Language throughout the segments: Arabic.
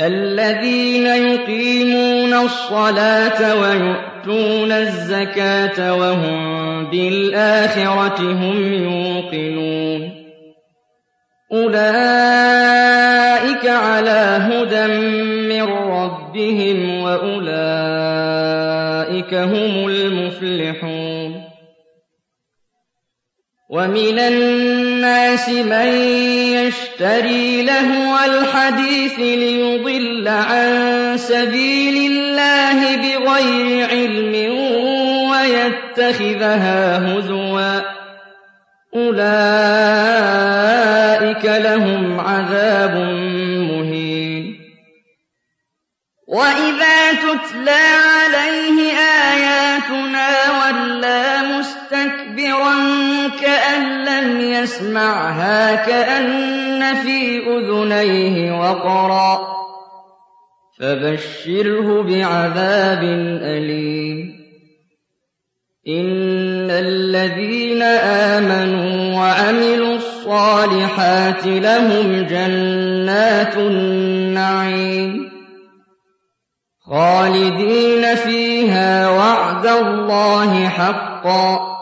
الذين يقيمون الصلاة ويؤتون الزكاة وهم بالآخرة هم يوقنون. أولئك على هدى من ربهم وأولئك هم المفلحون. ومن الناس من يشتري لهو الحديث ليضل عن سبيل الله بغير علم ويتخذها هزوا. أولئك لهم عذاب مهين. وإذا تتلى يسمعها كأن في أذنيه وقرا. فبشره بعذاب أليم. إن الذين آمنوا وعملوا الصالحات لهم جنات النعيم. خالدين فيها وعد الله حقا.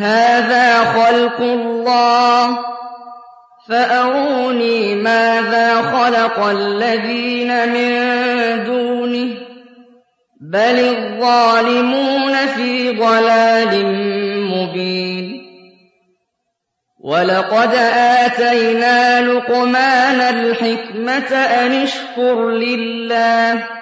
هذا خلق الله. فأروني ماذا خلق الذين من دونه. بل الظالمون في ضلال مبين. ولقد آتينا لقمان الحكمة أن اشكر لله.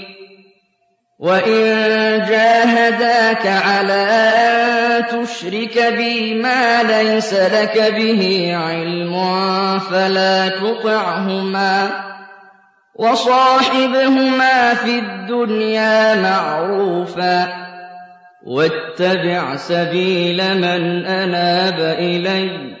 وإن جاهداك على أن تشرك بي ما ليس لك به علم فلا تطعهما وصاحبهما في الدنيا معروفا واتبع سبيل من أناب إلي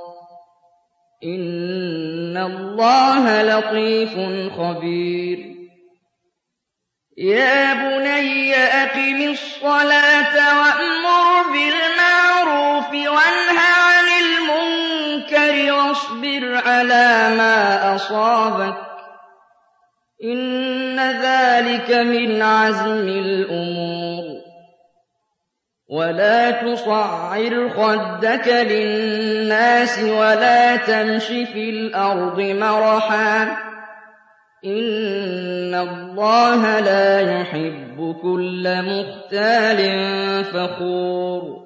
إن الله لطيف خبير. يا بني أقم الصلاة وأمر بالمعروف وانه عن المنكر واصبر على ما أصابك إن ذلك من عزم الأمور ولا تصعر خدك للناس ولا تمش في الأرض مرحا إن الله لا يحب كل مختال فخور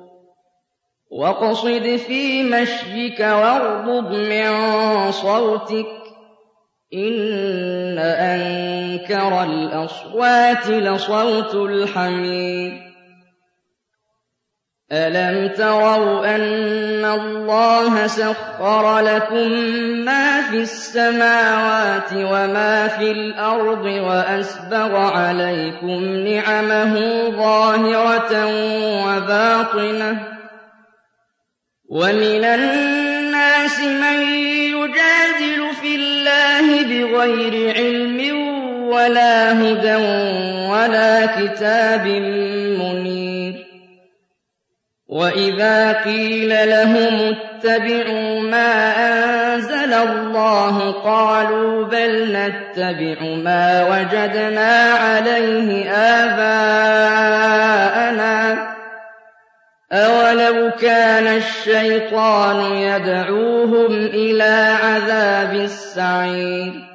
واقصد في مشيك واغضض من صوتك إن أنكر الأصوات لصوت الحميد أَلَمْ تَرَوْا أَنَّ اللَّهَ سَخَّرَ لَكُم مَّا فِي السَّمَاوَاتِ وَمَا فِي الْأَرْضِ وَأَسْبَغَ عَلَيْكُمْ نِعَمَهُ ظَاهِرَةً وَبَاطِنَةً ۗ وَمِنَ النَّاسِ مَن يُجَادِلُ فِي اللَّهِ بِغَيْرِ عِلْمٍ وَلَا هُدًى وَلَا كِتَابٍ مُّنِيرٍ وَإِذَا قِيلَ لَهُمُ اتَّبِعُوا مَا أَنزَلَ اللَّهُ قَالُوا بَلْ نَتَّبِعُ مَا وَجَدْنَا عَلَيْهِ آبَاءَنَا ۚ أَوَلَوْ كَانَ الشَّيْطَانُ يَدْعُوهُمْ إِلَىٰ عَذَابِ السَّعِيرِ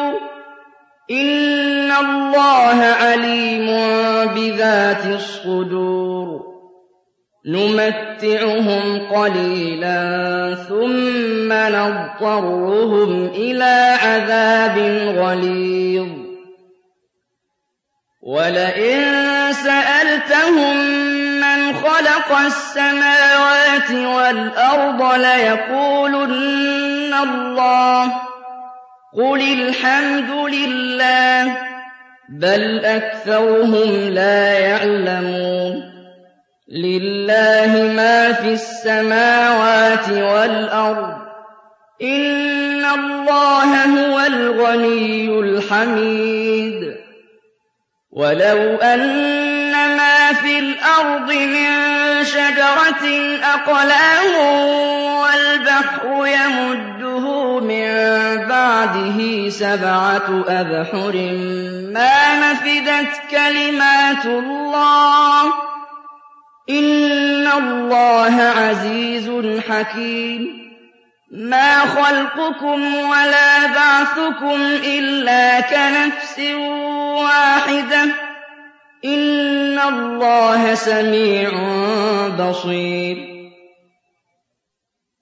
إِنَّ اللَّهَ عَلِيمٌ بِذَاتِ الصُّدُورِ نُمَتِّعُهُمْ قَلِيلًا ثُمَّ نَضْطَرُّهُمْ إِلَىٰ عَذَابٍ غَلِيظٍ وَلَئِن سَأَلْتَهُم مَّنْ خَلَقَ السَّمَاوَاتِ وَالْأَرْضَ لَيَقُولُنَّ اللَّهُ ۚ قُلِ الْحَمْدُ لِلَّهِ ۚ بَلْ أَكْثَرُهُمْ لَا يَعْلَمُونَ لِلَّهِ مَا فِي السَّمَاوَاتِ وَالْأَرْضِ ۚ إِنَّ اللَّهَ هُوَ الْغَنِيُّ الْحَمِيدُ وَلَوْ أَنَّ مَا فِي الْأَرْضِ مِن شَجَرَةٍ أَقْلَامٌ وَالْبَحْرُ يَمُدُّهُ مِن بَعْدِهِ سَبْعَةُ أَبْحُرٍ مَّا نَفِدَتْ كَلِمَاتُ اللَّهِ. إِنَّ اللَّهَ عَزِيزٌ حَكِيمٌ. مَا خَلْقُكُمْ وَلَا بَعْثُكُمْ إِلَّا كَنَفْسٍ وَاحِدَةٍ ۗ. إِنَّ اللَّهَ سَمِيعٌ بَصِيرٌ.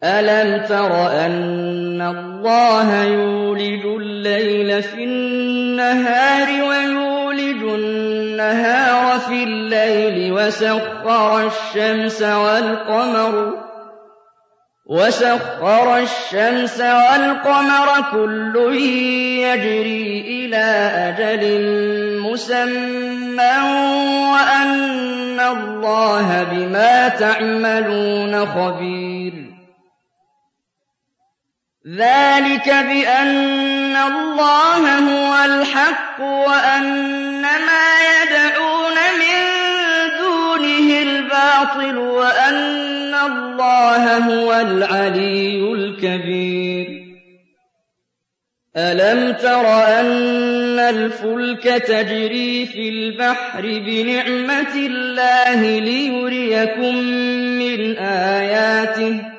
أَلَمْ تَرَ أَنَّ اللَّهَ يُولِجُ اللَّيْلَ فِي النَّهَارِ وَيُولِجُ النَّهَارَ فِي اللَّيْلِ وَسَخَّرَ الشَّمْسَ وَالْقَمَرَ وَسَخَّرَ الشَّمْسَ وَالْقَمَرَ كُلٌّ يَجْرِي إِلَىٰ أَجَلٍ مُّسَمًّى وَأَنَّ اللَّهَ بِمَا تَعْمَلُونَ خَبِيرٌ ذَٰلِكَ بِأَنَّ اللَّهَ هُوَ الْحَقُّ وَأَنَّ مَا يَدْعُونَ مِن دُونِهِ الْبَاطِلُ وَأَنَّ اللَّهَ هُوَ الْعَلِيُّ الْكَبِيرُ أَلَمْ تَرَ أَنَّ الْفُلْكَ تَجْرِي فِي الْبَحْرِ بِنِعْمَتِ اللَّهِ لِيُرِيَكُم مِّنْ آيَاتِهِ ۚ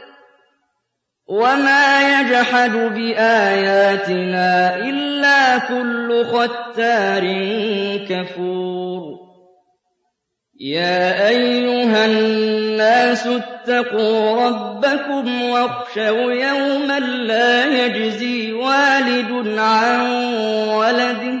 وَمَا يَجْحَدُ بِآيَاتِنَا إِلَّا كُلُّ خَتَّارٍ كَفُورٍ يَا أَيُّهَا النَّاسُ اتَّقُوا رَبَّكُمْ وَاخْشَوْا يَوْمًا لَّا يَجْزِي وَالِدٌ عَن وَلَدِهِ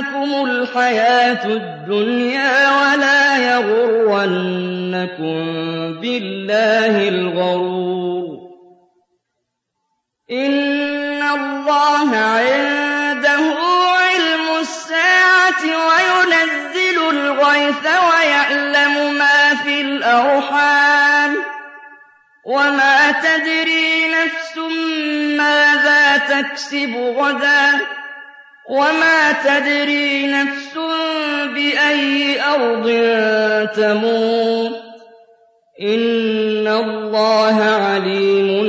تَغُرَّنَّكُمُ الْحَيَاةُ الدُّنْيَا وَلَا يَغُرَّنَّكُم بِاللَّهِ الْغَرُورُ. إِنَّ اللَّهَ عِندَهُ عِلْمُ السَّاعَةِ وَيُنَزِّلُ الْغَيْثَ وَيَعْلَمُ مَا فِي الْأَرْحَامِ ۖ. وَمَا تَدْرِي نَفْسٌ مَّاذَا تَكْسِبُ غَدًا ۖ. وَمَا تَدْرِي نَفْسٌ بِأَيِّ أَرْضٍ تَمُوتُ ۚ إِنَّ اللَّهَ عَلِيمٌ